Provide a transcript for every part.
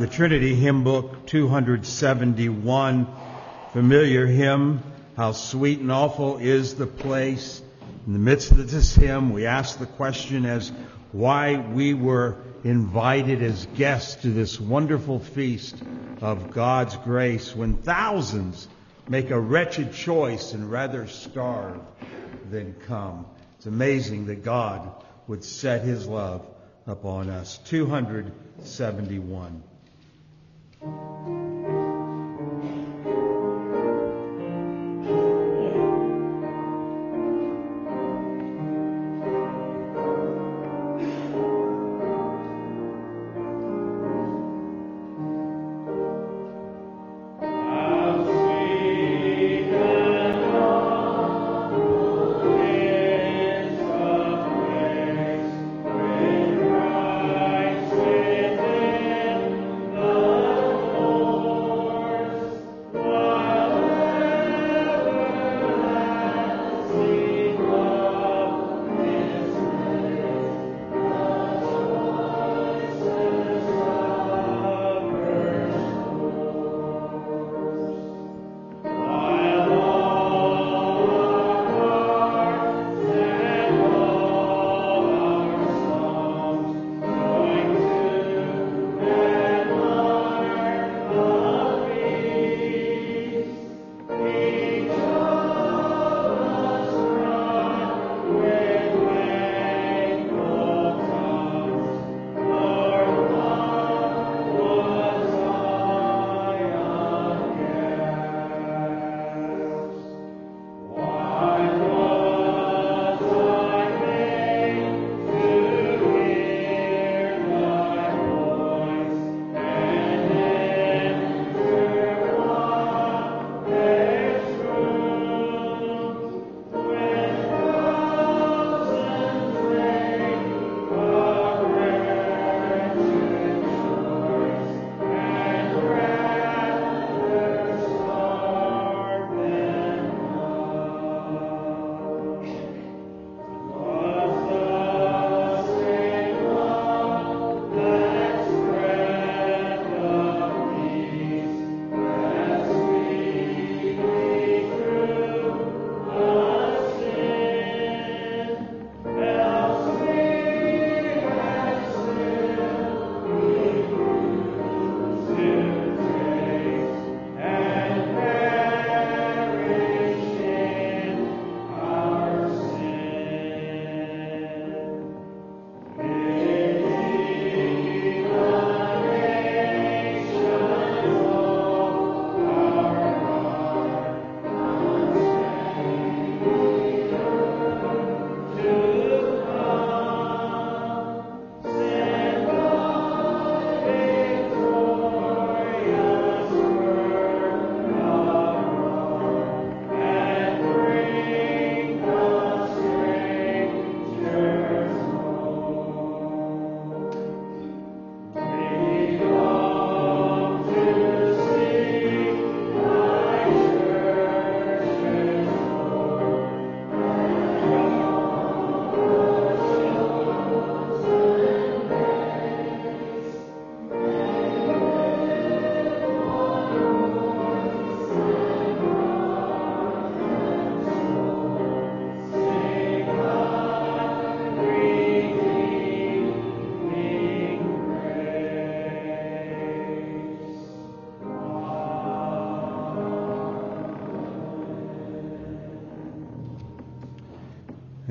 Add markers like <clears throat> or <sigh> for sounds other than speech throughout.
The Trinity Hymn Book 271, familiar hymn, How Sweet and Awful is the Place. In the midst of this hymn, we ask the question as why we were invited as guests to this wonderful feast of God's grace when thousands make a wretched choice and rather starve than come. It's amazing that God would set his love upon us. 271. Thank you.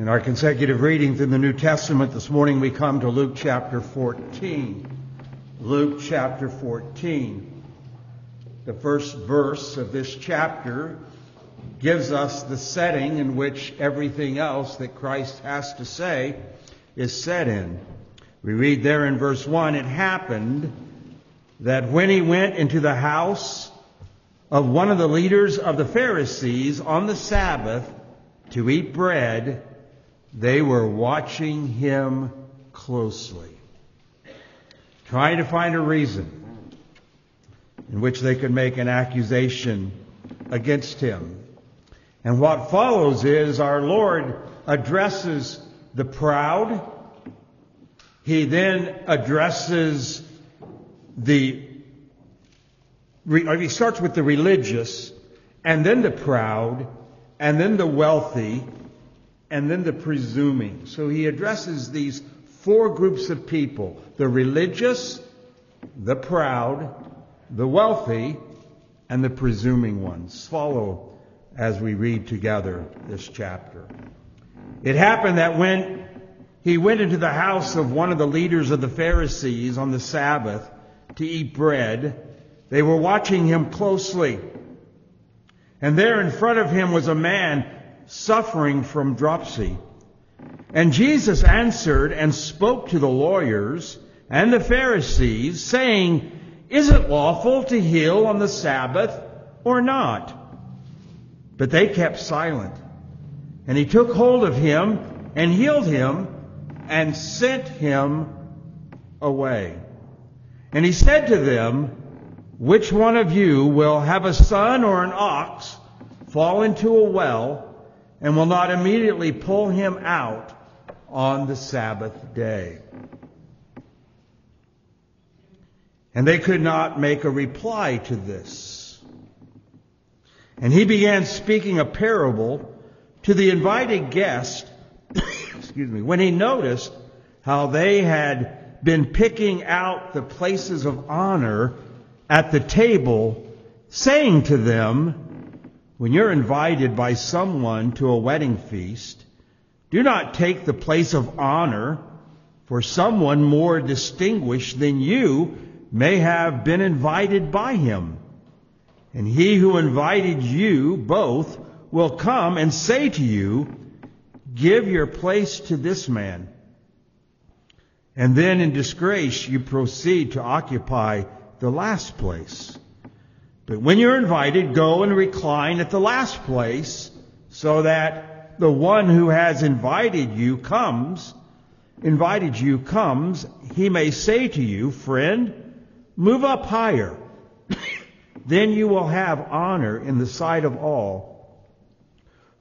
In our consecutive reading through the New Testament this morning, we come to Luke chapter 14. Luke chapter 14. The first verse of this chapter gives us the setting in which everything else that Christ has to say is set in. We read there in verse 1 It happened that when he went into the house of one of the leaders of the Pharisees on the Sabbath to eat bread, they were watching him closely, trying to find a reason in which they could make an accusation against him. And what follows is our Lord addresses the proud. He then addresses the he starts with the religious, and then the proud, and then the wealthy, and then the presuming. So he addresses these four groups of people the religious, the proud, the wealthy, and the presuming ones. Follow as we read together this chapter. It happened that when he went into the house of one of the leaders of the Pharisees on the Sabbath to eat bread, they were watching him closely. And there in front of him was a man suffering from dropsy. And Jesus answered and spoke to the lawyers and the Pharisees, saying, Is it lawful to heal on the Sabbath or not? But they kept silent. And he took hold of him and healed him and sent him away. And he said to them, Which one of you will have a son or an ox fall into a well and will not immediately pull him out on the Sabbath day? And they could not make a reply to this. And he began speaking a parable to the invited guest, <coughs> excuse me, when he noticed how they had been picking out the places of honor at the table, saying to them, when you're invited by someone to a wedding feast, do not take the place of honor, for someone more distinguished than you may have been invited by him. And he who invited you both will come and say to you, Give your place to this man. And then in disgrace you proceed to occupy the last place. But when you're invited, go and recline at the last place so that the one who has invited you comes, invited you comes, he may say to you, friend, move up higher. <coughs> then you will have honor in the sight of all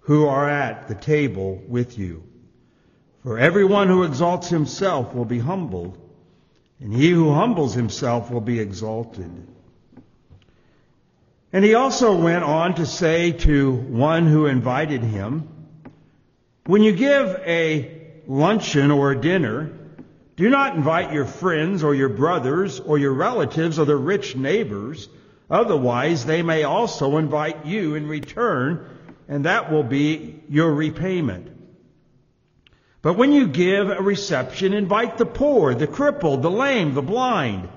who are at the table with you. For everyone who exalts himself will be humbled, and he who humbles himself will be exalted. And he also went on to say to one who invited him, When you give a luncheon or a dinner, do not invite your friends or your brothers or your relatives or the rich neighbors. Otherwise, they may also invite you in return and that will be your repayment. But when you give a reception, invite the poor, the crippled, the lame, the blind,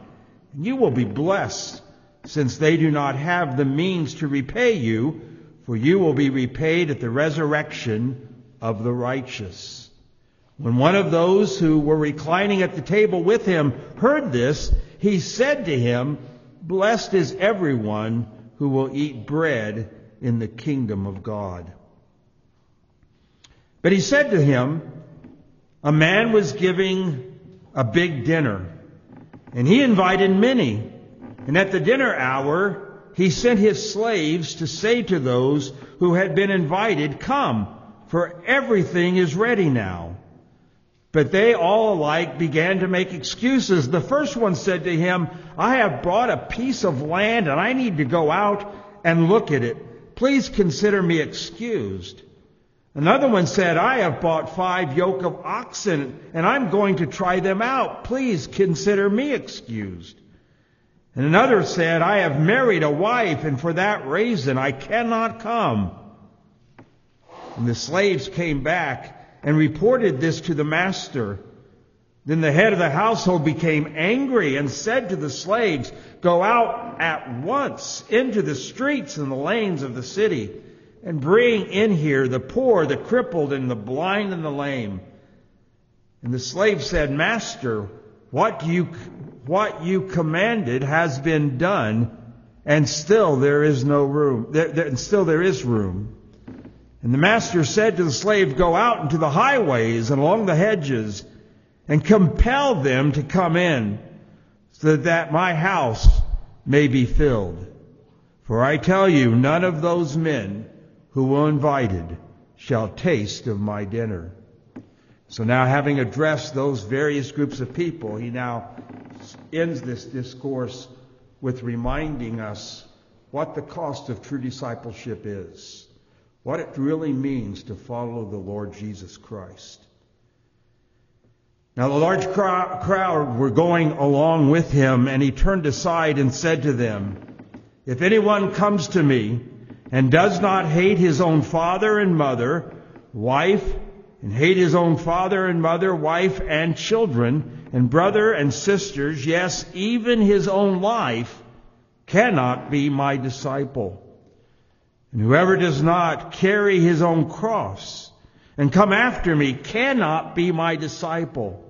and you will be blessed, since they do not have the means to repay you, for you will be repaid at the resurrection of the righteous. When one of those who were reclining at the table with him heard this, he said to him, Blessed is everyone who will eat bread in the kingdom of God. But he said to him, a man was giving a big dinner, and he invited many. And at the dinner hour, he sent his slaves to say to those who had been invited, Come, for everything is ready now. But they all alike began to make excuses. The first one said to him, I have bought a piece of land and I need to go out and look at it. Please consider me excused. Another one said, I have bought five yoke of oxen and I'm going to try them out. Please consider me excused. And another said, I have married a wife and for that reason I cannot come. And the slaves came back and reported this to the master. Then the head of the household became angry and said to the slaves, Go out at once into the streets and the lanes of the city and bring in here the poor, the crippled, and the blind and the lame. And the slave said, Master, what do you, what you commanded has been done, and still there is no room, there, there, and still there is room. And the master said to the slave, Go out into the highways and along the hedges and compel them to come in so that my house may be filled. For I tell you, none of those men who were invited shall taste of my dinner. So now having addressed those various groups of people, he now ends this discourse with reminding us what the cost of true discipleship is, what it really means to follow the Lord Jesus Christ. Now the large crowd were going along with him, and he turned aside and said to them, If anyone comes to me and does not hate his own father and mother, wife, and hate his own father and mother, wife and children, and brother and sisters, yes, even his own life, cannot be my disciple. And whoever does not carry his own cross and come after me cannot be my disciple.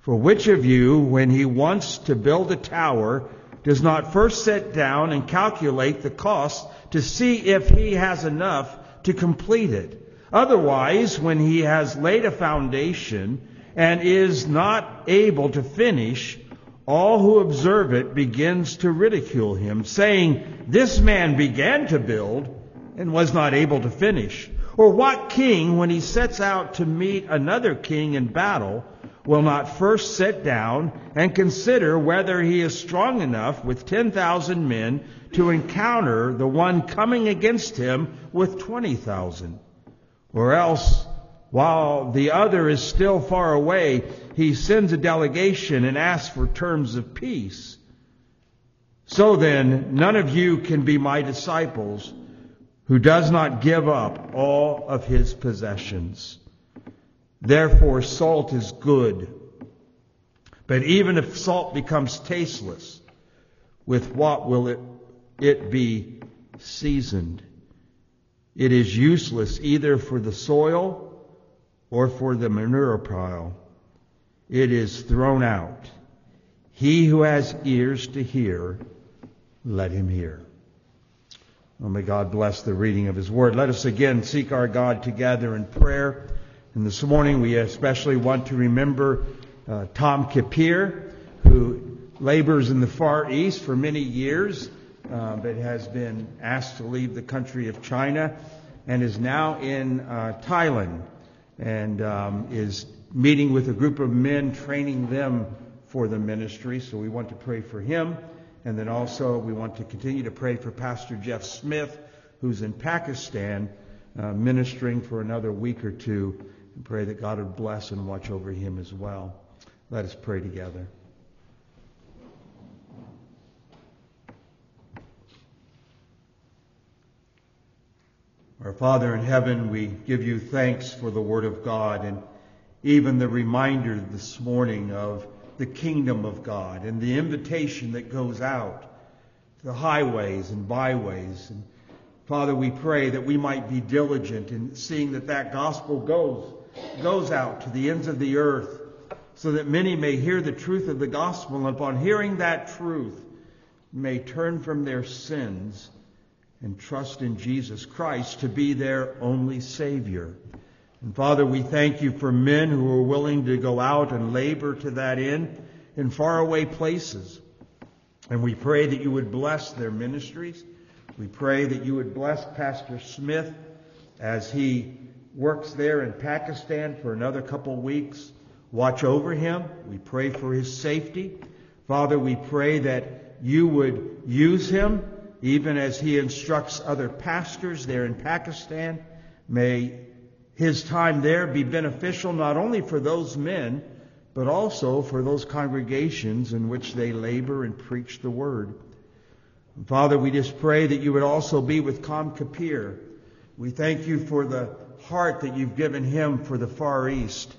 For which of you, when he wants to build a tower, does not first sit down and calculate the cost to see if he has enough to complete it? Otherwise, when he has laid a foundation and is not able to finish, all who observe it begins to ridicule him, saying, This man began to build and was not able to finish. Or what king, when he sets out to meet another king in battle, will not first sit down and consider whether he is strong enough with 10,000 men to encounter the one coming against him with 20,000? Or else, while the other is still far away, he sends a delegation and asks for terms of peace. So then, none of you can be my disciples who does not give up all of his possessions. Therefore, salt is good. But even if salt becomes tasteless, with what will it, it be seasoned? It is useless either for the soil or for the manure pile. It is thrown out. He who has ears to hear, let him hear. Oh, may God bless the reading of His Word. Let us again seek our God together in prayer. And this morning we especially want to remember uh, Tom Kapir, who labors in the Far East for many years uh, but has been asked to leave the country of China and is now in uh, Thailand and um, is meeting with a group of men, training them for the ministry. So we want to pray for him. And then also we want to continue to pray for Pastor Jeff Smith, who's in Pakistan, uh, ministering for another week or two. And pray that God would bless and watch over him as well. Let us pray together. Our Father in heaven, we give you thanks for the Word of God and even the reminder this morning of the kingdom of God and the invitation that goes out to the highways and byways. And Father, we pray that we might be diligent in seeing that that gospel goes, goes out to the ends of the earth so that many may hear the truth of the gospel and upon hearing that truth may turn from their sins and trust in Jesus Christ to be their only Savior. And Father, we thank you for men who are willing to go out and labor to that end in faraway places. And we pray that you would bless their ministries. We pray that you would bless Pastor Smith as he works there in Pakistan for another couple weeks. Watch over him. We pray for his safety. Father, we pray that you would use him even as he instructs other pastors there in Pakistan. May his time there be beneficial not only for those men, but also for those congregations in which they labor and preach the word. Father, we just pray that you would also be with Tom Kapir. We thank you for the heart that you've given him for the Far East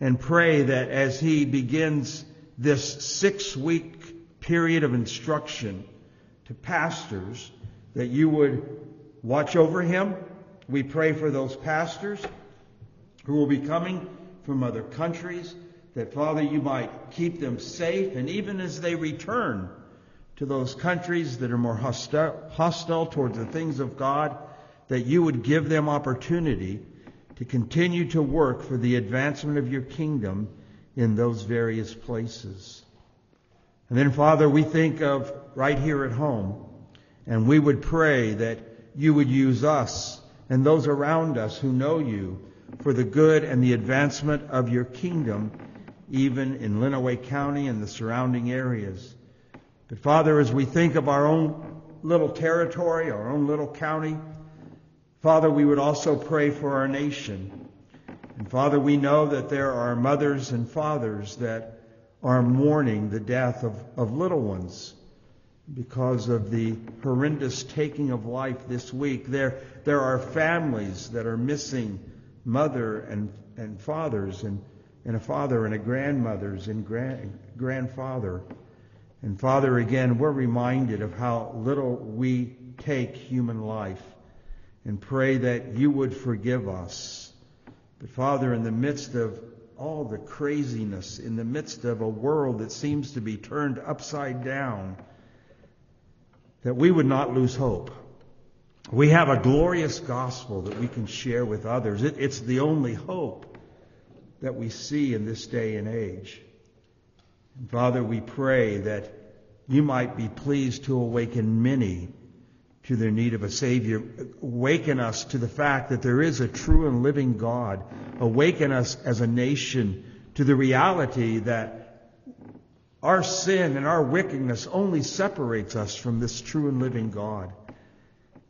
and pray that as he begins this six week period of instruction, to pastors that you would watch over him. We pray for those pastors who will be coming from other countries, that Father, you might keep them safe, and even as they return to those countries that are more hostile, towards the things of God, that you would give them opportunity to continue to work for the advancement of your kingdom in those various places. And then, Father, we think of right here at home, and we would pray that you would use us and those around us who know you for the good and the advancement of your kingdom, even in Lenawee County and the surrounding areas. But Father, as we think of our own little territory, our own little county, Father, we would also pray for our nation. And Father, we know that there are mothers and fathers that are mourning the death of, of little ones because of the horrendous taking of life this week. There, there are families that are missing mother and, and fathers and, and a father and a grandmothers and grand, grandfather. And Father, again, we're reminded of how little we take human life and pray that you would forgive us. But Father, in the midst of all the craziness, in the midst of a world that seems to be turned upside down, that we would not lose hope. We have a glorious gospel that we can share with others. It, it's the only hope that we see in this day and age. And Father, we pray that you might be pleased to awaken many to their need of a Savior. Awaken us to the fact that there is a true and living God. Awaken us as a nation to the reality that our sin and our wickedness only separates us from this true and living God.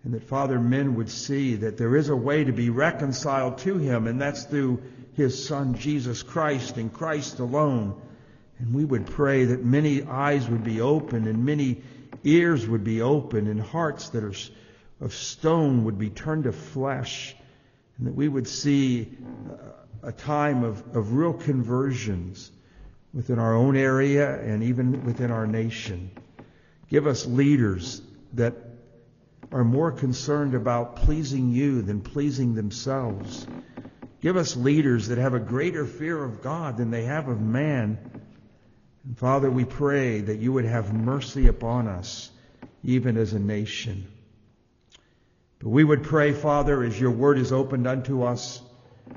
And that, Father, men would see that there is a way to be reconciled to Him, and that's through His Son, Jesus Christ, and Christ alone. And we would pray that many eyes would be open, and many ears would be open, and hearts that are of stone would be turned to flesh, and that we would see uh, a time of, of real conversions within our own area and even within our nation. Give us leaders that are more concerned about pleasing you than pleasing themselves. Give us leaders that have a greater fear of God than they have of man. Father, we pray that you would have mercy upon us, even as a nation. But we would pray, Father, as your word is opened unto us,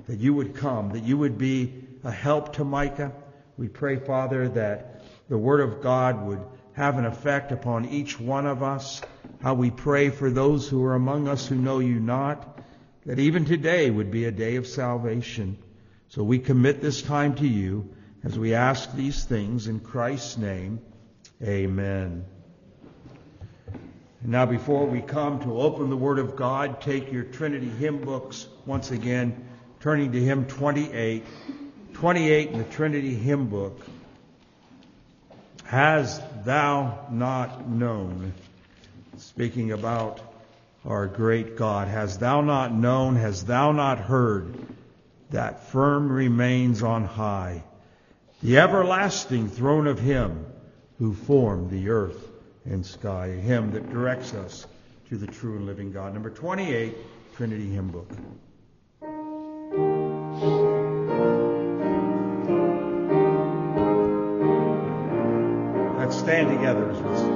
that you would come, that you would be a help to Micah, we pray, Father, that the Word of God would have an effect upon each one of us. How we pray for those who are among us who know you not, that even today would be a day of salvation. So we commit this time to you as we ask these things in Christ's name. Amen. Now before we come to open the Word of God, take your Trinity hymn books once again, turning to hymn 28. 28 in the Trinity hymn book. Has thou not known? Speaking about our great God. Has thou not known? Has thou not heard? That firm remains on high. The everlasting throne of Him who formed the earth and sky. A hymn that directs us to the true and living God. Number 28, Trinity hymn book. Let's stand together as we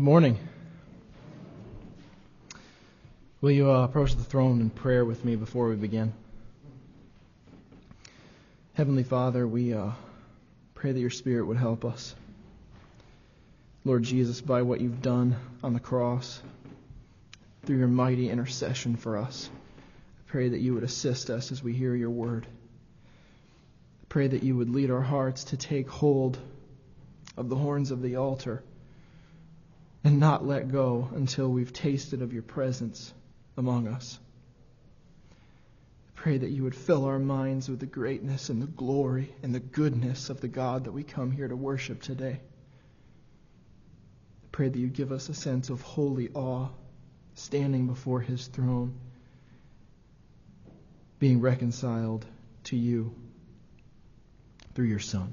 Good morning. Will you uh, approach the throne in prayer with me before we begin? Heavenly Father, we uh, pray that your Spirit would help us. Lord Jesus, by what you've done on the cross, through your mighty intercession for us, I pray that you would assist us as we hear your word. I pray that you would lead our hearts to take hold of the horns of the altar and not let go until we've tasted of your presence among us. I pray that you would fill our minds with the greatness and the glory and the goodness of the God that we come here to worship today. I pray that you give us a sense of holy awe standing before his throne, being reconciled to you through your Son.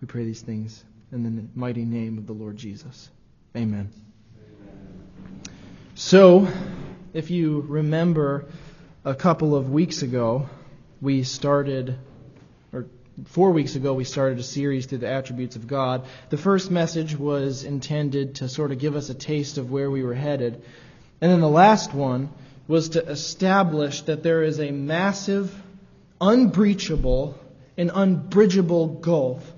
We pray these things in the mighty name of the Lord Jesus. Amen. So, if you remember a couple of weeks ago, we started, or four weeks ago, we started a series through the attributes of God. The first message was intended to sort of give us a taste of where we were headed. And then the last one was to establish that there is a massive, unbreachable, and unbridgeable gulf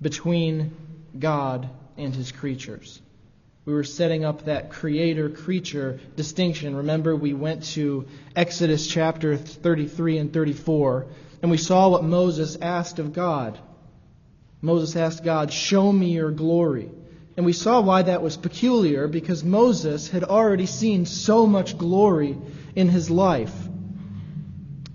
between God and his creatures. We were setting up that creator creature distinction. Remember, we went to Exodus chapter 33 and 34, and we saw what Moses asked of God. Moses asked God, Show me your glory. And we saw why that was peculiar because Moses had already seen so much glory in his life.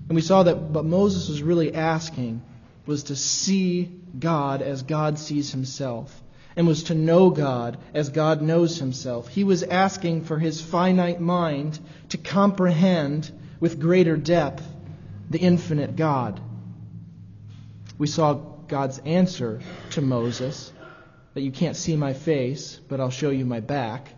And we saw that what Moses was really asking was to see God as God sees himself and was to know God as God knows himself. He was asking for his finite mind to comprehend with greater depth the infinite God. We saw God's answer to Moses that you can't see my face, but I'll show you my back.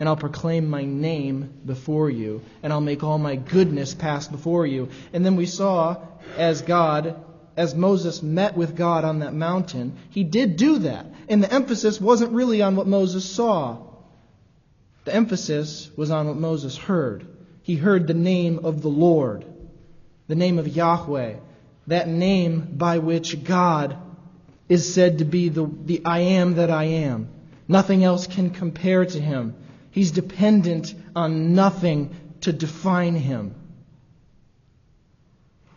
And I'll proclaim my name before you, and I'll make all my goodness pass before you. And then we saw as God as Moses met with God on that mountain, he did do that. And the emphasis wasn't really on what Moses saw. The emphasis was on what Moses heard. He heard the name of the Lord, the name of Yahweh, that name by which God is said to be the, the I am that I am. Nothing else can compare to him. He's dependent on nothing to define him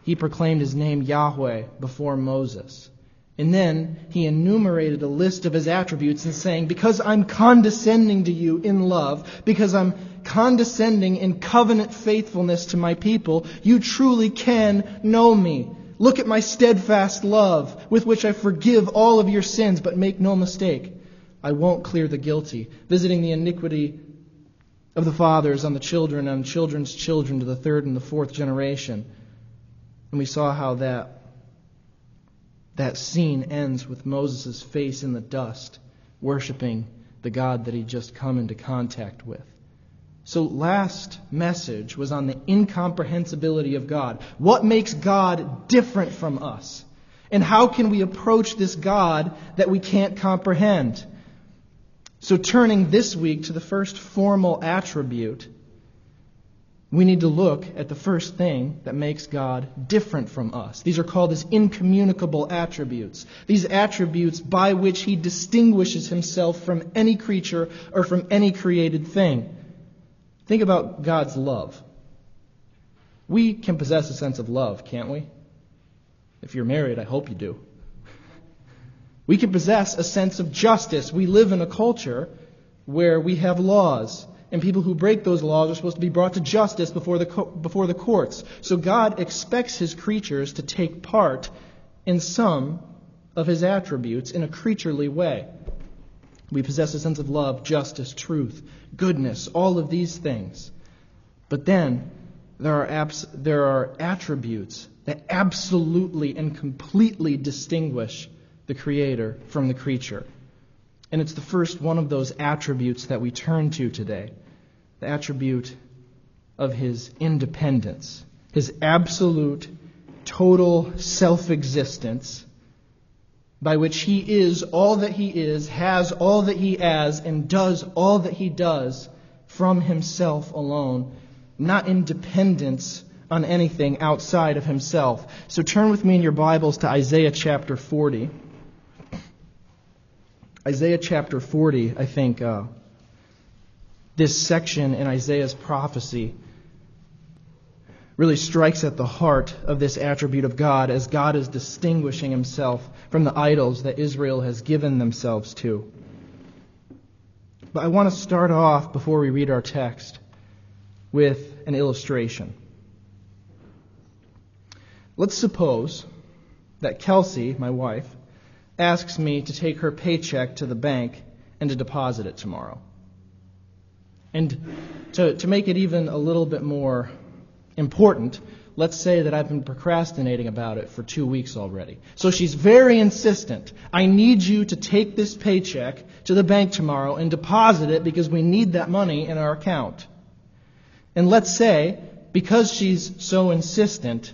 he proclaimed his name Yahweh before Moses. And then he enumerated a list of his attributes and saying, Because I'm condescending to you in love, because I'm condescending in covenant faithfulness to my people, you truly can know me. Look at my steadfast love, with which I forgive all of your sins, but make no mistake, I won't clear the guilty, visiting the iniquity of the fathers on the children and children's children to the third and the fourth generation. And we saw how that, that scene ends with Moses' face in the dust, worshiping the God that he'd just come into contact with. So, last message was on the incomprehensibility of God. What makes God different from us? And how can we approach this God that we can't comprehend? So, turning this week to the first formal attribute we need to look at the first thing that makes God different from us. These are called his incommunicable attributes. These attributes by which he distinguishes himself from any creature or from any created thing. Think about God's love. We can possess a sense of love, can't we? If you're married, I hope you do. We can possess a sense of justice. We live in a culture where we have laws and people who break those laws are supposed to be brought to justice before the, co- before the courts. So God expects his creatures to take part in some of his attributes in a creaturely way. We possess a sense of love, justice, truth, goodness, all of these things. But then there are, abs- there are attributes that absolutely and completely distinguish the Creator from the creature. And it's the first one of those attributes that we turn to today the attribute of his independence, his absolute, total self existence, by which he is all that he is, has all that he has, and does all that he does from himself alone, not in dependence on anything outside of himself. So turn with me in your Bibles to Isaiah chapter 40. Isaiah chapter 40, I think, uh, this section in Isaiah's prophecy really strikes at the heart of this attribute of God as God is distinguishing himself from the idols that Israel has given themselves to. But I want to start off before we read our text with an illustration. Let's suppose that Kelsey, my wife, asks me to take her paycheck to the bank and to deposit it tomorrow. And to, to make it even a little bit more important, let's say that I've been procrastinating about it for two weeks already. So she's very insistent. I need you to take this paycheck to the bank tomorrow and deposit it because we need that money in our account. And let's say, because she's so insistent,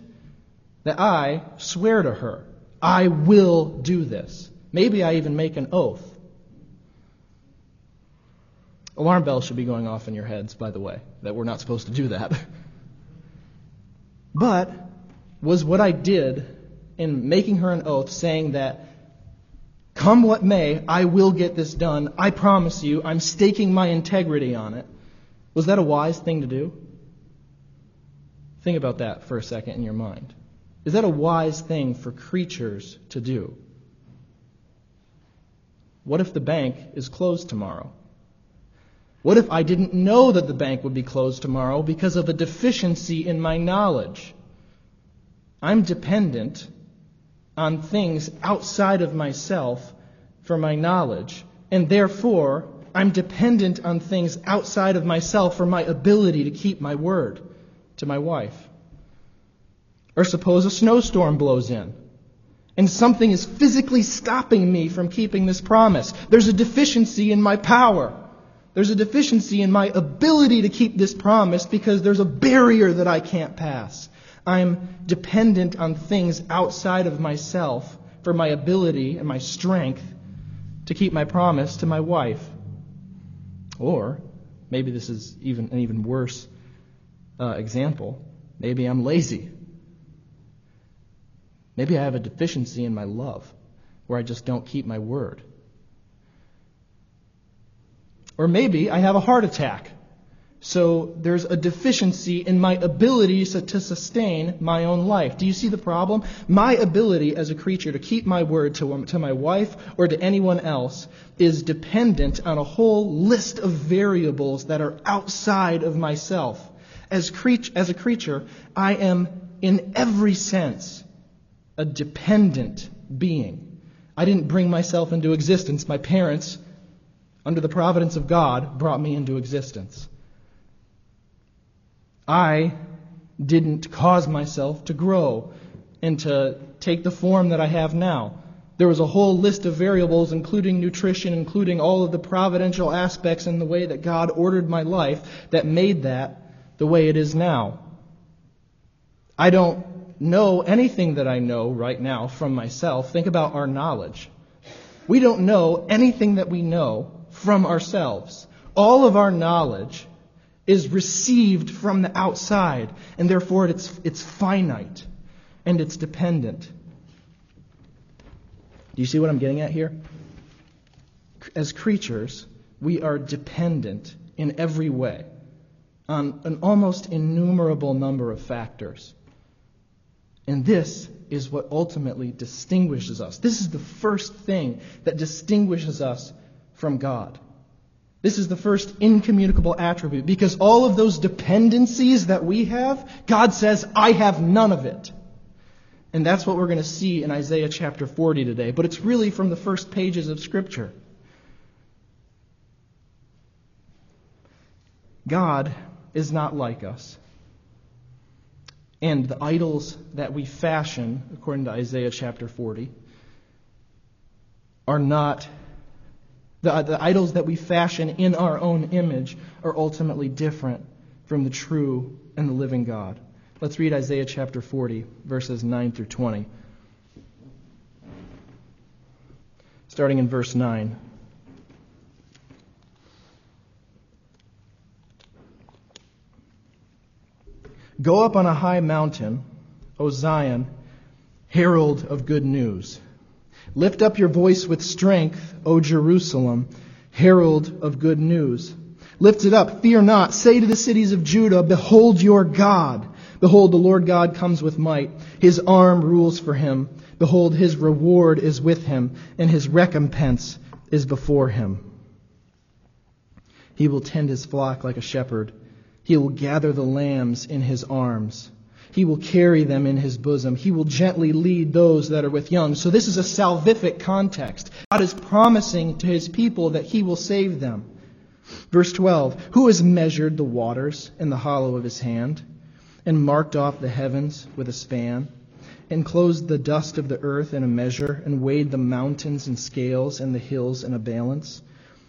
that I swear to her, I will do this. Maybe I even make an oath. Alarm bells should be going off in your heads, by the way, that we're not supposed to do that. <laughs> but was what I did in making her an oath saying that, come what may, I will get this done. I promise you, I'm staking my integrity on it. Was that a wise thing to do? Think about that for a second in your mind. Is that a wise thing for creatures to do? What if the bank is closed tomorrow? What if I didn't know that the bank would be closed tomorrow because of a deficiency in my knowledge? I'm dependent on things outside of myself for my knowledge, and therefore I'm dependent on things outside of myself for my ability to keep my word to my wife. Or suppose a snowstorm blows in and something is physically stopping me from keeping this promise. There's a deficiency in my power. There's a deficiency in my ability to keep this promise because there's a barrier that I can't pass. I'm dependent on things outside of myself for my ability and my strength to keep my promise to my wife. Or maybe this is even an even worse uh, example. Maybe I'm lazy. Maybe I have a deficiency in my love where I just don't keep my word. Or maybe I have a heart attack. So there's a deficiency in my ability to sustain my own life. Do you see the problem? My ability as a creature to keep my word to, um, to my wife or to anyone else is dependent on a whole list of variables that are outside of myself. As, as a creature, I am in every sense a dependent being. I didn't bring myself into existence. My parents under the providence of God, brought me into existence. I didn't cause myself to grow and to take the form that I have now. There was a whole list of variables, including nutrition, including all of the providential aspects in the way that God ordered my life, that made that the way it is now. I don't know anything that I know right now from myself. Think about our knowledge. We don't know anything that we know from ourselves. All of our knowledge is received from the outside, and therefore it's, it's finite and it's dependent. Do you see what I'm getting at here? As creatures, we are dependent in every way on an almost innumerable number of factors. And this is what ultimately distinguishes us. This is the first thing that distinguishes us from God. This is the first incommunicable attribute because all of those dependencies that we have, God says, I have none of it. And that's what we're going to see in Isaiah chapter 40 today. But it's really from the first pages of Scripture. God is not like us. And the idols that we fashion, according to Isaiah chapter 40, are not the, the idols that we fashion in our own image are ultimately different from the true and the living God. Let's read Isaiah chapter 40, verses 9 through 20. starting in verse 9. Go up on a high mountain, O Zion, herald of good news. Lift up your voice with strength, O Jerusalem, herald of good news. Lift it up, fear not. Say to the cities of Judah, Behold your God. Behold, the Lord God comes with might. His arm rules for him. Behold, his reward is with him, and his recompense is before him. He will tend his flock like a shepherd. He will gather the lambs in his arms. He will carry them in his bosom. He will gently lead those that are with young. So this is a salvific context. God is promising to his people that he will save them. Verse 12 Who has measured the waters in the hollow of his hand, and marked off the heavens with a span, and closed the dust of the earth in a measure, and weighed the mountains in scales and the hills in a balance?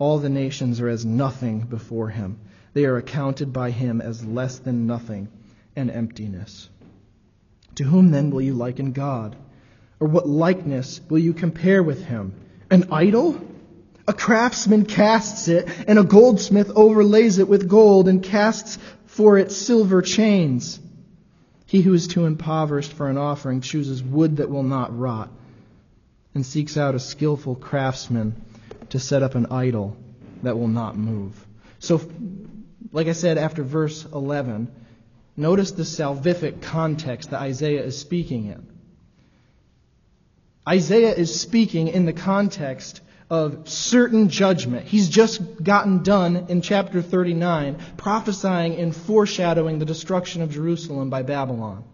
All the nations are as nothing before him. They are accounted by him as less than nothing and emptiness. To whom then will you liken God? Or what likeness will you compare with him? An idol? A craftsman casts it, and a goldsmith overlays it with gold and casts for it silver chains. He who is too impoverished for an offering chooses wood that will not rot and seeks out a skillful craftsman to set up an idol that will not move. So, like I said after verse 11, notice the salvific context that Isaiah is speaking in. Isaiah is speaking in the context of certain judgment. He's just gotten done in chapter 39 prophesying and foreshadowing the destruction of Jerusalem by Babylon.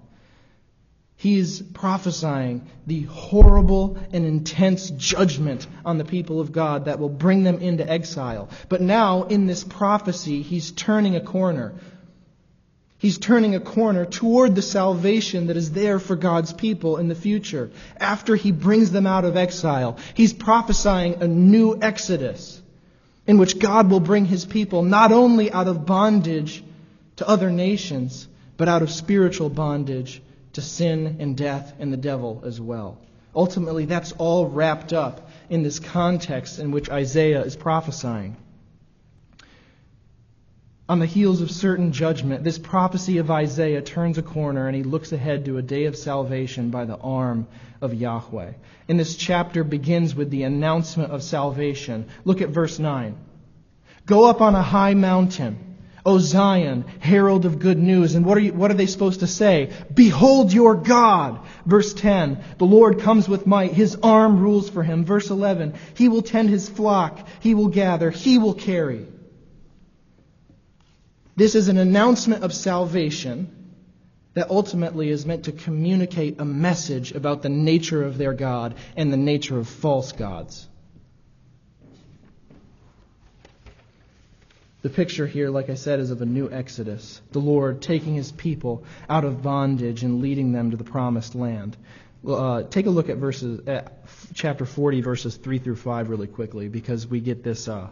He's prophesying the horrible and intense judgment on the people of God that will bring them into exile. But now, in this prophecy, he's turning a corner. He's turning a corner toward the salvation that is there for God's people in the future. After he brings them out of exile, he's prophesying a new exodus in which God will bring his people not only out of bondage to other nations, but out of spiritual bondage to sin and death and the devil as well. Ultimately, that's all wrapped up in this context in which Isaiah is prophesying. On the heels of certain judgment, this prophecy of Isaiah turns a corner and he looks ahead to a day of salvation by the arm of Yahweh. And this chapter begins with the announcement of salvation. Look at verse 9. Go up on a high mountain O Zion, herald of good news. And what are, you, what are they supposed to say? Behold your God. Verse 10, the Lord comes with might. His arm rules for him. Verse 11, he will tend his flock. He will gather. He will carry. This is an announcement of salvation that ultimately is meant to communicate a message about the nature of their God and the nature of false gods. The picture here, like I said, is of a new exodus. The Lord taking his people out of bondage and leading them to the promised land. Uh, take a look at verses, at chapter 40, verses 3 through 5, really quickly, because we get this, uh,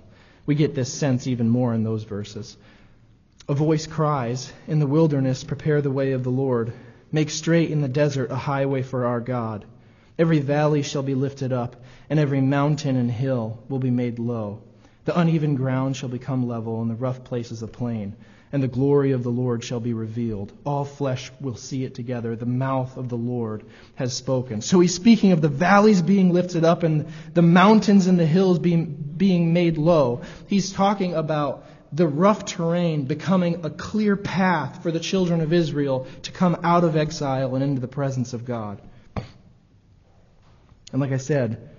we get this sense even more in those verses. A voice cries, In the wilderness, prepare the way of the Lord. Make straight in the desert a highway for our God. Every valley shall be lifted up, and every mountain and hill will be made low. The uneven ground shall become level, and the rough places a plain. And the glory of the Lord shall be revealed. All flesh will see it together. The mouth of the Lord has spoken. So he's speaking of the valleys being lifted up and the mountains and the hills being, being made low. He's talking about the rough terrain becoming a clear path for the children of Israel to come out of exile and into the presence of God. And like I said,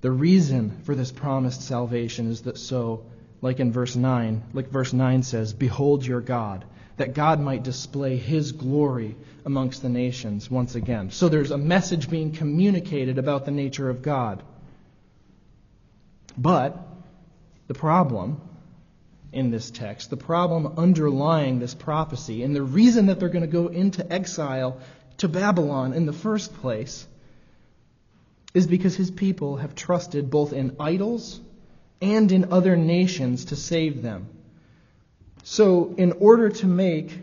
the reason for this promised salvation is that so, like in verse 9, like verse 9 says, Behold your God, that God might display his glory amongst the nations once again. So there's a message being communicated about the nature of God. But the problem in this text, the problem underlying this prophecy, and the reason that they're going to go into exile to Babylon in the first place, is because his people have trusted both in idols and in other nations to save them. So, in order to make,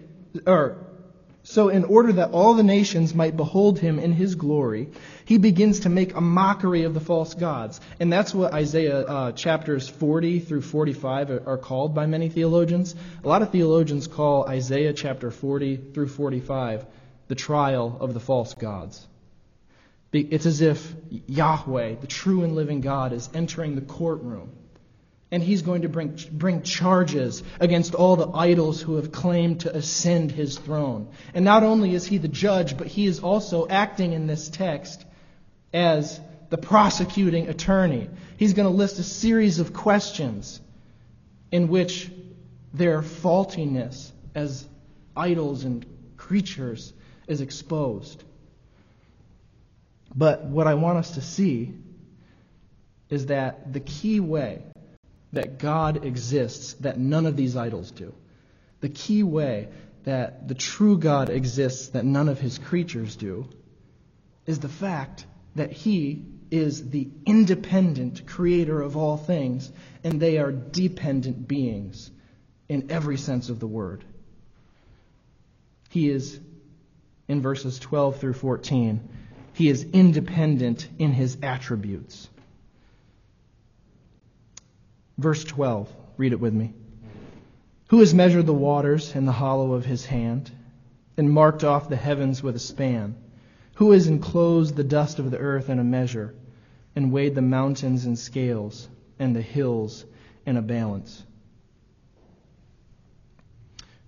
or so, in order that all the nations might behold him in his glory, he begins to make a mockery of the false gods. And that's what Isaiah uh, chapters 40 through 45 are, are called by many theologians. A lot of theologians call Isaiah chapter 40 through 45 the trial of the false gods. It's as if Yahweh, the true and living God, is entering the courtroom and he's going to bring, bring charges against all the idols who have claimed to ascend his throne. And not only is he the judge, but he is also acting in this text as the prosecuting attorney. He's going to list a series of questions in which their faultiness as idols and creatures is exposed. But what I want us to see is that the key way that God exists that none of these idols do. The key way that the true God exists that none of his creatures do is the fact that he is the independent creator of all things, and they are dependent beings in every sense of the word. He is, in verses 12 through 14, he is independent in his attributes. Verse 12. Read it with me. Who has measured the waters in the hollow of his hand, and marked off the heavens with a span? Who has enclosed the dust of the earth in a measure, and weighed the mountains in scales, and the hills in a balance?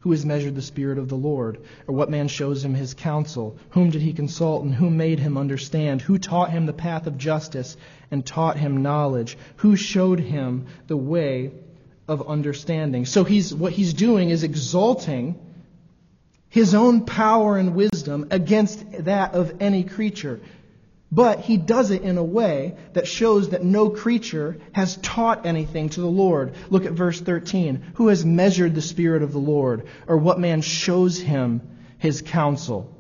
Who has measured the Spirit of the Lord? Or what man shows him his counsel? Whom did he consult, and who made him understand? Who taught him the path of justice, and taught him knowledge? Who showed him the way of understanding? So he's, what he's doing is exalting his own power and wisdom against that of any creature. But he does it in a way that shows that no creature has taught anything to the Lord. Look at verse 13. Who has measured the Spirit of the Lord? Or what man shows him his counsel?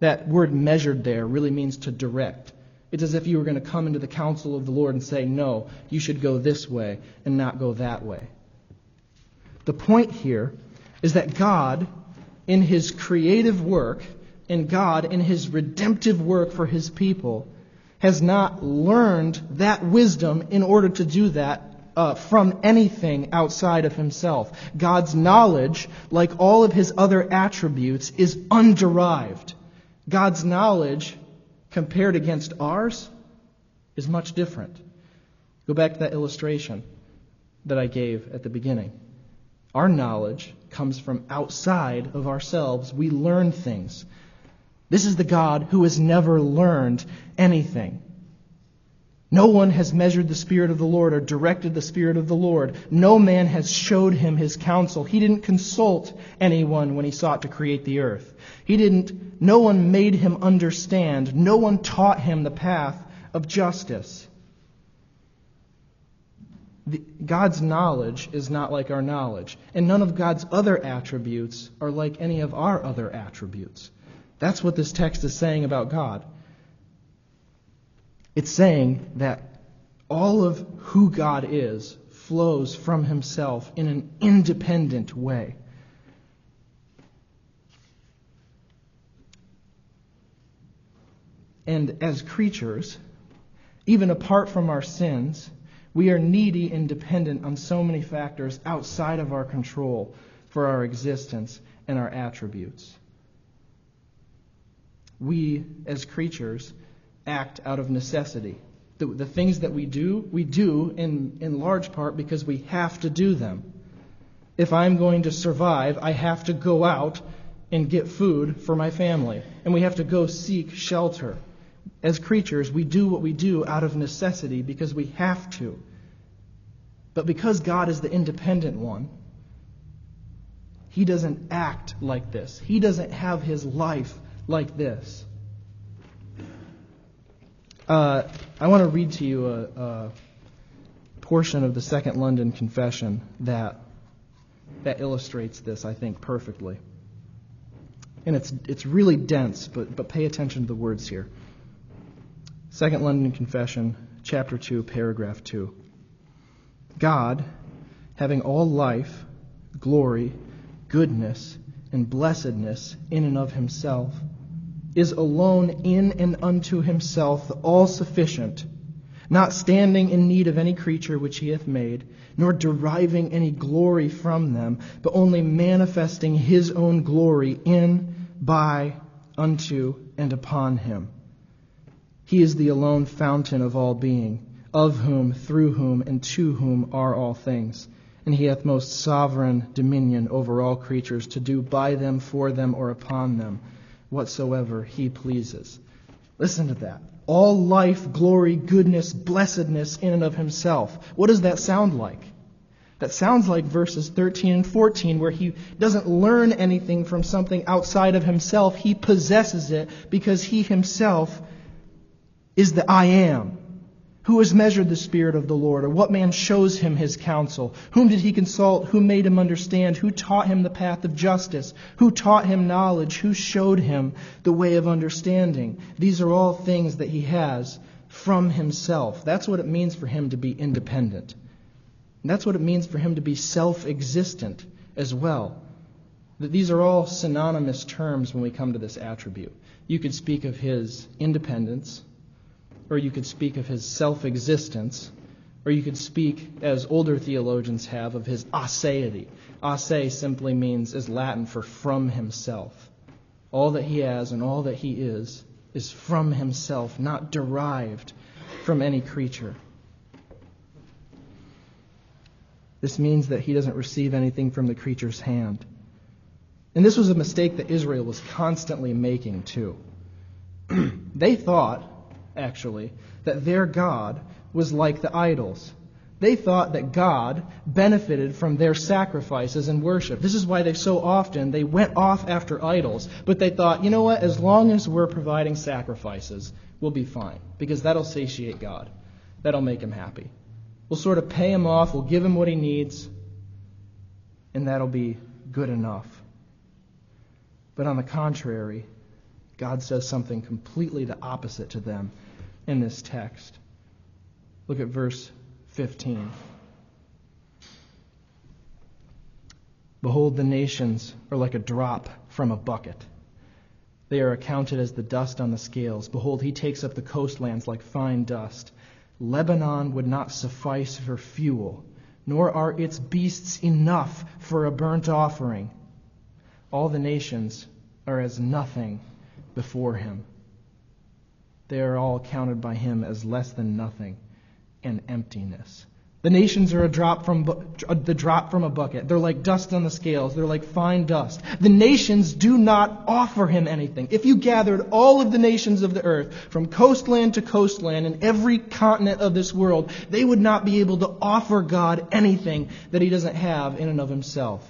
That word measured there really means to direct. It's as if you were going to come into the counsel of the Lord and say, no, you should go this way and not go that way. The point here is that God, in his creative work, in God in his redemptive work for his people has not learned that wisdom in order to do that uh, from anything outside of himself. God's knowledge, like all of his other attributes, is underived. God's knowledge, compared against ours, is much different. Go back to that illustration that I gave at the beginning. Our knowledge comes from outside of ourselves. We learn things. This is the God who has never learned anything. No one has measured the Spirit of the Lord or directed the Spirit of the Lord. No man has showed him his counsel. He didn't consult anyone when he sought to create the earth. He didn't, no one made him understand. No one taught him the path of justice. God's knowledge is not like our knowledge, and none of God's other attributes are like any of our other attributes. That's what this text is saying about God. It's saying that all of who God is flows from himself in an independent way. And as creatures, even apart from our sins, we are needy and dependent on so many factors outside of our control for our existence and our attributes we, as creatures, act out of necessity. The, the things that we do, we do in, in large part because we have to do them. If I'm going to survive, I have to go out and get food for my family, and we have to go seek shelter. As creatures, we do what we do out of necessity because we have to. But because God is the independent one, He doesn't act like this. He doesn't have His life like this. Uh, I want to read to you a, a portion of the Second London Confession that, that illustrates this, I think, perfectly. And it's, it's really dense, but, but pay attention to the words here. Second London Confession, chapter 2, paragraph 2. God, having all life, glory, goodness, and blessedness in and of himself, is alone in and unto himself all sufficient, not standing in need of any creature which he hath made, nor deriving any glory from them, but only manifesting his own glory in, by, unto, and upon him. He is the alone fountain of all being, of whom, through whom, and to whom are all things. And he hath most sovereign dominion over all creatures to do by them, for them, or upon them whatsoever he pleases. Listen to that. All life, glory, goodness, blessedness in and of himself. What does that sound like? That sounds like verses 13 and 14, where he doesn't learn anything from something outside of himself. He possesses it because he himself is the I am. Who has measured the Spirit of the Lord? Or what man shows him his counsel? Whom did he consult? Who made him understand? Who taught him the path of justice? Who taught him knowledge? Who showed him the way of understanding? These are all things that he has from himself. That's what it means for him to be independent. And that's what it means for him to be self existent as well. That these are all synonymous terms when we come to this attribute. You could speak of his independence or you could speak of his self existence, or you could speak, as older theologians have, of his aseity. A se simply means, is Latin for from himself. All that he has and all that he is is from himself, not derived from any creature. This means that he doesn't receive anything from the creature's hand. And this was a mistake that Israel was constantly making, too. <clears throat> they thought actually, that their God was like the idols. They thought that God benefited from their sacrifices and worship. This is why they so often they went off after idols, but they thought, you know what, as long as we're providing sacrifices, we'll be fine because that'll satiate God. That'll make him happy. We'll sort of pay him off, we'll give him what he needs, and that'll be good enough. But on the contrary, God says something completely the opposite to them in this text. Look at verse 15. Behold, the nations are like a drop from a bucket. They are accounted as the dust on the scales. Behold, he takes up the coastlands like fine dust. Lebanon would not suffice for fuel, nor are its beasts enough for a burnt offering. All the nations are as nothing before him they are all counted by him as less than nothing and emptiness. The nations are a drop from the drop from a bucket. They're like dust on the scales. They're like fine dust. The nations do not offer him anything. If you gathered all of the nations of the earth from coastland to coastland in every continent of this world, they would not be able to offer God anything that he doesn't have in and of himself.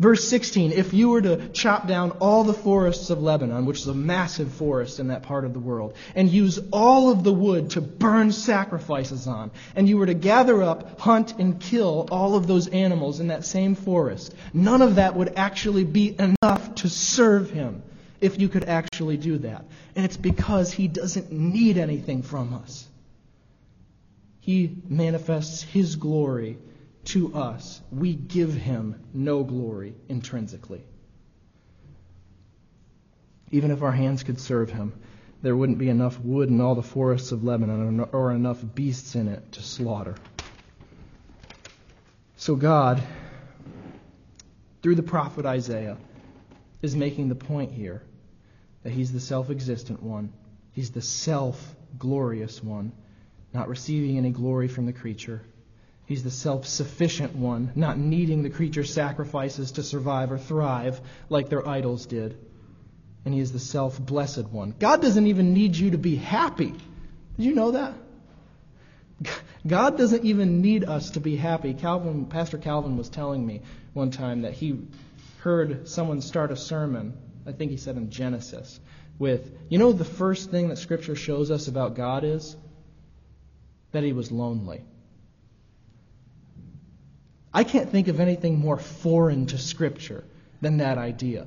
Verse 16, if you were to chop down all the forests of Lebanon, which is a massive forest in that part of the world, and use all of the wood to burn sacrifices on, and you were to gather up, hunt, and kill all of those animals in that same forest, none of that would actually be enough to serve him if you could actually do that. And it's because he doesn't need anything from us. He manifests his glory to us, we give him no glory intrinsically. Even if our hands could serve him, there wouldn't be enough wood in all the forests of Lebanon or enough beasts in it to slaughter. So God, through the prophet Isaiah, is making the point here that he's the self existent one, he's the self glorious one, not receiving any glory from the creature He's the self sufficient one, not needing the creature's sacrifices to survive or thrive like their idols did. And he is the self blessed one. God doesn't even need you to be happy. Did you know that? God doesn't even need us to be happy. Calvin, Pastor Calvin was telling me one time that he heard someone start a sermon, I think he said in Genesis, with, you know, the first thing that Scripture shows us about God is that he was lonely. I can't think of anything more foreign to Scripture than that idea.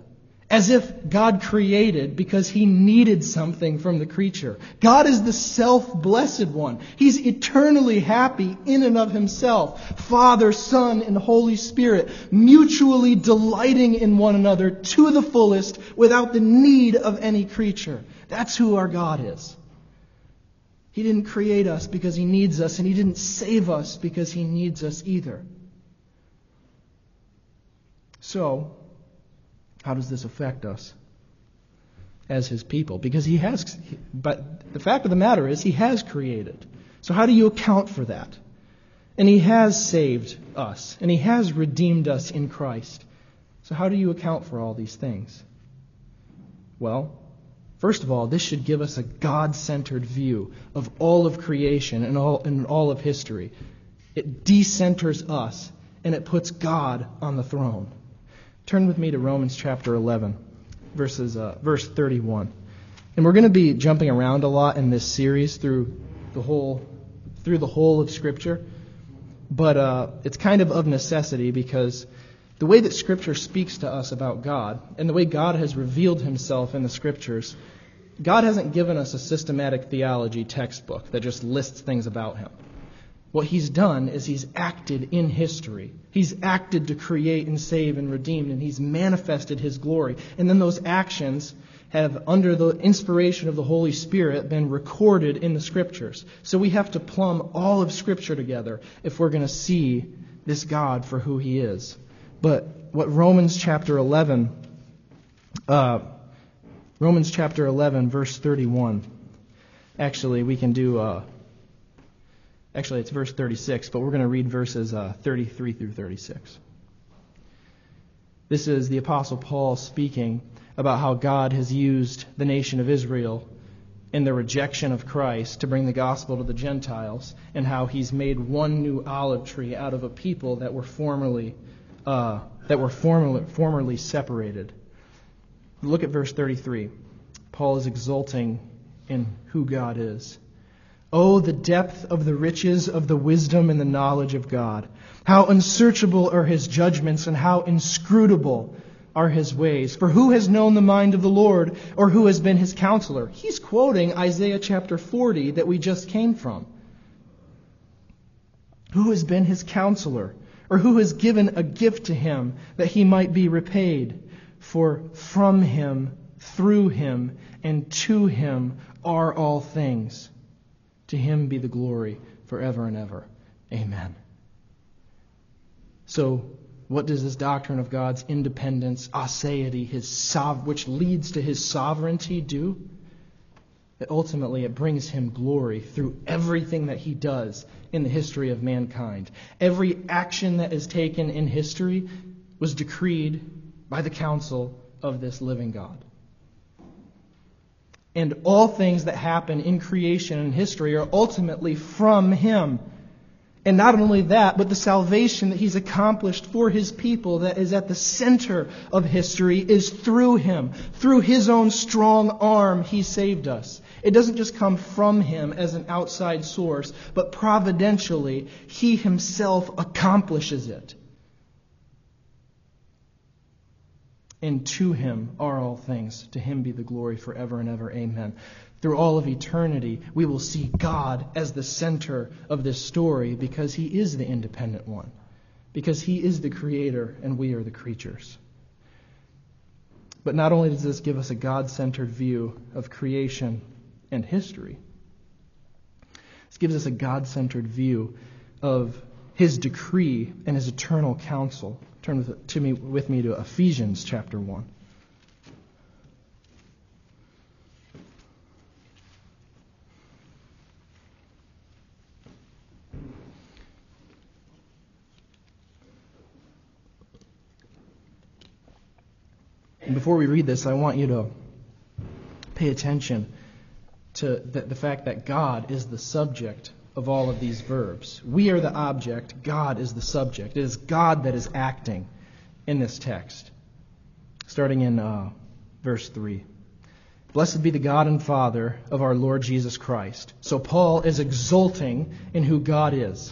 As if God created because he needed something from the creature. God is the self-blessed one. He's eternally happy in and of himself. Father, Son, and Holy Spirit, mutually delighting in one another to the fullest without the need of any creature. That's who our God is. He didn't create us because he needs us, and he didn't save us because he needs us either. So, how does this affect us as his people? Because he has, but the fact of the matter is, he has created. So, how do you account for that? And he has saved us, and he has redeemed us in Christ. So, how do you account for all these things? Well, First of all, this should give us a God centered view of all of creation and all, and all of history. It decenters us and it puts God on the throne. Turn with me to Romans chapter 11, verses, uh, verse 31. And we're going to be jumping around a lot in this series through the whole, through the whole of Scripture. But uh, it's kind of of necessity because the way that Scripture speaks to us about God, and the way God has revealed himself in the Scriptures, God hasn't given us a systematic theology textbook that just lists things about him. What he's done is he's acted in history. He's acted to create and save and redeem, and he's manifested his glory. And then those actions have, under the inspiration of the Holy Spirit, been recorded in the Scriptures. So we have to plumb all of Scripture together if we're going to see this God for who he is. But what Romans chapter 11, uh, Romans chapter 11, verse 31. Actually, we can do, uh, actually, it's verse 36, but we're going to read verses uh, 33 through 36. This is the Apostle Paul speaking about how God has used the nation of Israel in the rejection of Christ to bring the gospel to the Gentiles, and how he's made one new olive tree out of a people that were formerly uh, that were formerly, formerly separated. Look at verse 33. Paul is exulting in who God is. Oh, the depth of the riches of the wisdom and the knowledge of God. How unsearchable are his judgments and how inscrutable are his ways. For who has known the mind of the Lord or who has been his counselor? He's quoting Isaiah chapter 40 that we just came from. Who has been his counselor? Or who has given a gift to him that he might be repaid? For from him, through him, and to him are all things. To him be the glory forever and ever. Amen. So, what does this doctrine of God's independence, aseity, his sov- which leads to his sovereignty, do? That ultimately it brings him glory through everything that he does in the history of mankind. Every action that is taken in history was decreed by the counsel of this living God. And all things that happen in creation and history are ultimately from him. And not only that, but the salvation that he's accomplished for his people that is at the center of history is through him. Through his own strong arm, he saved us. It doesn't just come from him as an outside source, but providentially, he himself accomplishes it. And to him are all things. To him be the glory forever and ever. Amen through all of eternity, we will see God as the center of this story because He is the independent one, because He is the creator and we are the creatures. But not only does this give us a God centered view of creation and history, this gives us a God centered view of His decree and His eternal counsel. Turn with, to me, with me to Ephesians chapter 1. And before we read this, I want you to pay attention to the, the, fact that God is the subject of all of these verbs. We are the object, God is the subject. It is God that is acting in this text. Starting in uh, verse 3. Blessed be the God and Father of our Lord Jesus Christ. So Paul is exulting in who God is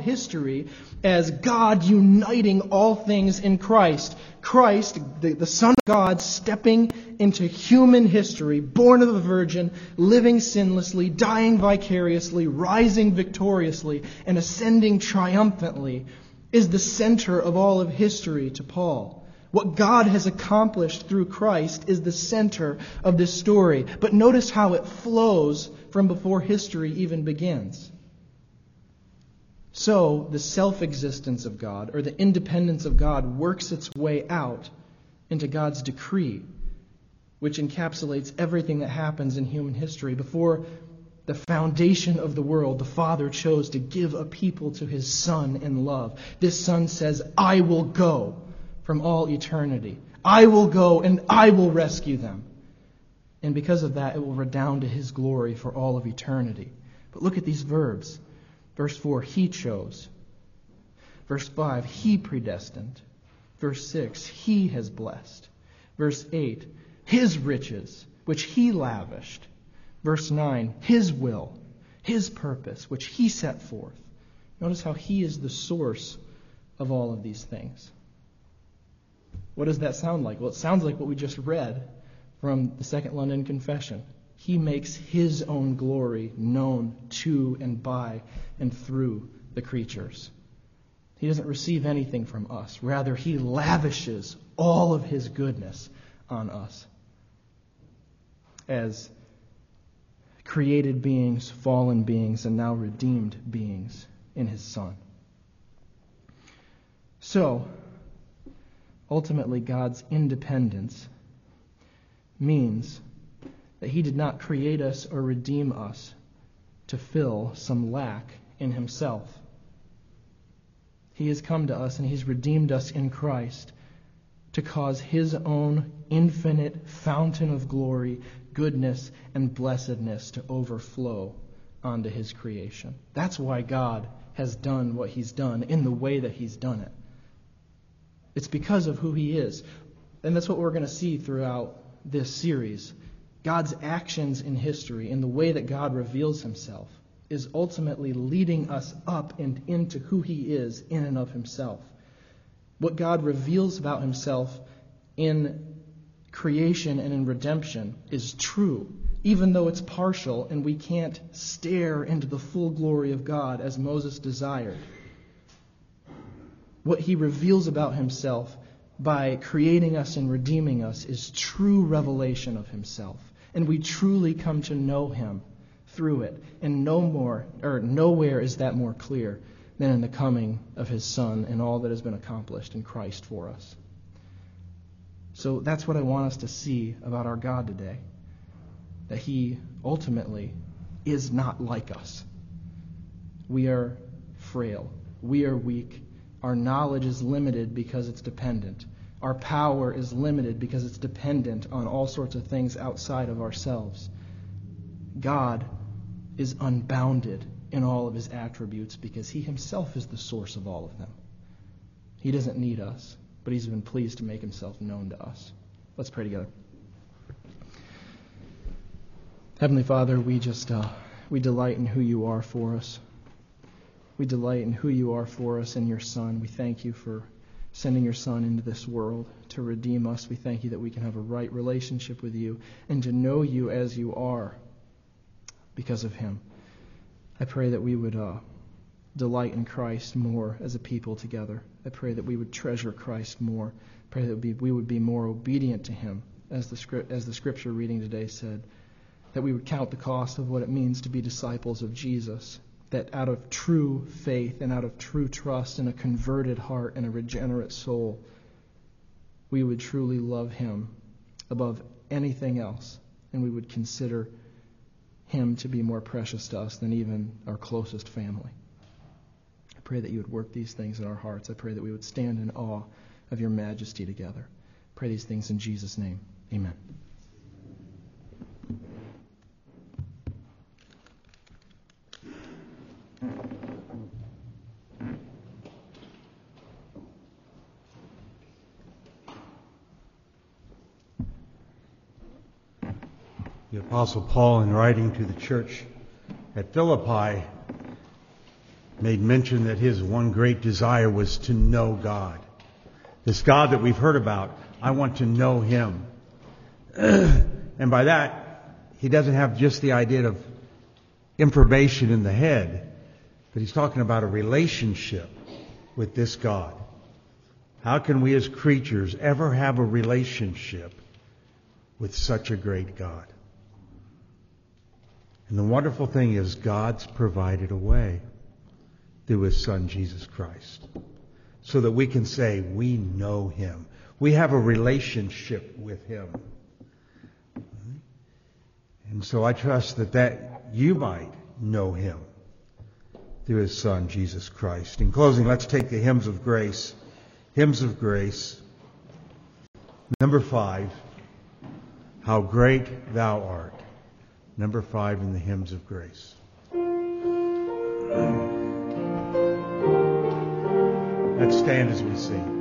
history as God uniting all things in Christ. Christ, the, the, Son of God, stepping into human history, born of a virgin, living sinlessly, dying vicariously, rising victoriously, and ascending triumphantly, is the center of all of history to Paul. What God has accomplished through Christ is the center of this story. But notice how it flows from before history even begins. So, the self existence of God, or the independence of God, works its way out into God's decree, which encapsulates everything that happens in human history. Before the foundation of the world, the Father chose to give a people to his Son in love. This Son says, I will go from all eternity. I will go and I will rescue them. And because of that, it will redound to his glory for all of eternity. But look at these verbs. Verse 4, he chose. Verse 5, he predestined. Verse 6, he has blessed. Verse 8, his riches, which he lavished. Verse 9, his will, his purpose, which he set forth. Notice how he is the source of all of these things. What does that sound like? Well, it sounds like what we just read from the Second London Confession. He makes his own glory known to and by and through the creatures. He doesn't receive anything from us. Rather, he lavishes all of his goodness on us as created beings, fallen beings, and now redeemed beings in his Son. So, ultimately, God's independence means that He did not create us or redeem us to fill some lack in Himself. He has come to us and He's redeemed us in Christ to cause His own infinite fountain of glory, goodness, and blessedness to overflow onto His creation. That's why God has done what He's done in the way that He's done it. It's because of who He is. And that's what we're going to see throughout this series. God's actions in history, in the way that God reveals himself, is ultimately leading us up and into who he is in and of himself. What God reveals about himself in creation and in redemption is true, even though it's partial and we can't stare into the full glory of God as Moses desired. What he reveals about himself by creating us and redeeming us is true revelation of himself and we truly come to know him through it. And no more or nowhere is that more clear than in the coming of his son and all that has been accomplished in Christ for us. So that's what I want us to see about our God today. That he ultimately is not like us. We are frail. We are weak. Our knowledge is limited because it's dependent. Our power is limited because it's dependent on all sorts of things outside of ourselves. God is unbounded in all of his attributes because he himself is the source of all of them. He doesn't need us, but he's been pleased to make himself known to us. Let's pray together. Heavenly Father, we just uh, we delight in who you are for us. We delight in who you are for us in your Son. We thank you for sending your Son into this world to redeem us. We thank you that we can have a right relationship with you and to know you as you are because of him. I pray that we would uh, delight in Christ more as a people together. I pray that we would treasure Christ more. I pray that we would be more obedient to him, as the, script, as the scripture reading today said, that we would count the cost of what it means to be disciples of Jesus. That out of true faith and out of true trust in a converted heart and a regenerate soul, we would truly love Him above anything else, and we would consider Him to be more precious to us than even our closest family. I pray that you would work these things in our hearts. I pray that we would stand in awe of your majesty together. I pray these things in Jesus' name. Amen. Apostle Paul, in writing to the church at Philippi, made mention that his one great desire was to know God. This God that we've heard about, I want to know Him. <clears throat> and by that, he doesn't have just the idea of information in the head, but he's talking about a relationship with this God. How can we as creatures ever have a relationship with such a great God? And the wonderful thing is God's provided a way through his son Jesus Christ so that we can say we know him. We have a relationship with him. And so I trust that that you might know him through his son Jesus Christ. In closing, let's take the hymns of grace. Hymns of grace. Number 5, how great thou art number five in the hymns of grace. Let's stand as we sing.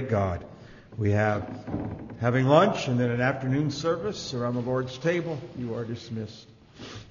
Great God. We have having lunch and then an afternoon service around the Lord's table. You are dismissed.